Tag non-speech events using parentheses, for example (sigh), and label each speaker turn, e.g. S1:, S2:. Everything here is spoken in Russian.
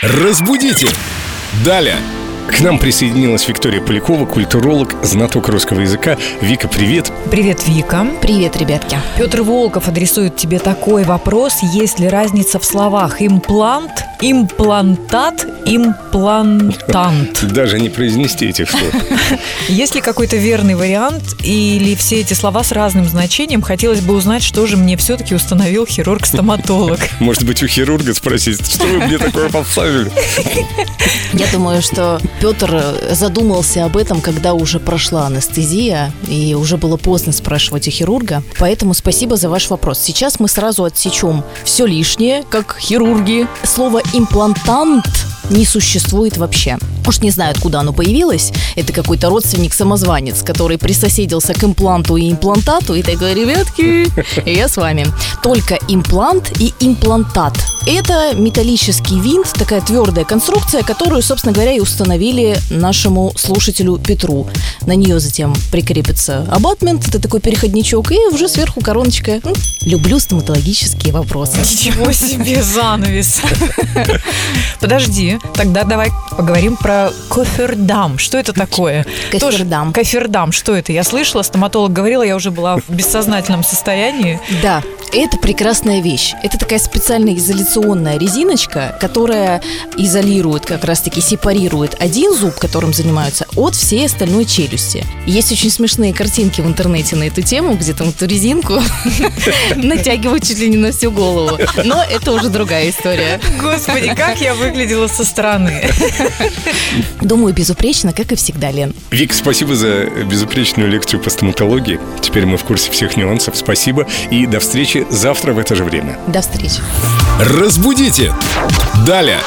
S1: Разбудите! Далее! К нам присоединилась Виктория Полякова, культуролог, знаток русского языка. Вика, привет.
S2: Привет, Вика.
S3: Привет, ребятки.
S2: Петр Волков адресует тебе такой вопрос. Есть ли разница в словах имплант, имплантат, имплантант? (laughs)
S1: Даже не произнести этих слов. (laughs)
S2: Есть ли какой-то верный вариант или все эти слова с разным значением? Хотелось бы узнать, что же мне все-таки установил хирург-стоматолог. (laughs)
S1: Может быть, у хирурга спросить, что вы мне такое поставили?
S3: Я думаю, что Петр задумался об этом, когда уже прошла анестезия, и уже было поздно спрашивать у хирурга. Поэтому спасибо за ваш вопрос. Сейчас мы сразу отсечем все лишнее, как хирурги. Слово «имплантант» не существует вообще. Уж не знаю, откуда оно появилось. Это какой-то родственник-самозванец, который присоседился к импланту и имплантату и такой, ребятки, я с вами. Только имплант и имплантат. Это металлический винт, такая твердая конструкция, которую, собственно говоря, и установили нашему слушателю Петру. На нее затем прикрепится абатмент, это такой переходничок, и уже сверху короночка. Ну, люблю стоматологические вопросы.
S2: Ничего себе занавес. (laughs) Подожди, тогда давай поговорим про кофердам. Что это такое?
S3: Кофердам.
S2: Кофердам, что это? Я слышала, стоматолог говорила, я уже была в бессознательном состоянии.
S3: Да, это прекрасная вещь. Это такая специальная изоляционная резиночка, которая изолирует, как раз-таки сепарирует один зуб, которым занимаются, от всей остальной челюсти. Есть очень смешные картинки в интернете на эту тему, где там эту резинку (laughs) натягивают чуть ли не на всю голову. Но это уже другая история.
S2: Господи, как я выглядела со стороны.
S3: Думаю, безупречно, как и всегда, Лен.
S1: Вик, спасибо за безупречную лекцию по стоматологии. Теперь мы в курсе всех нюансов. Спасибо. И до встречи завтра в это же время.
S3: До встречи.
S1: Разбудите! Далее!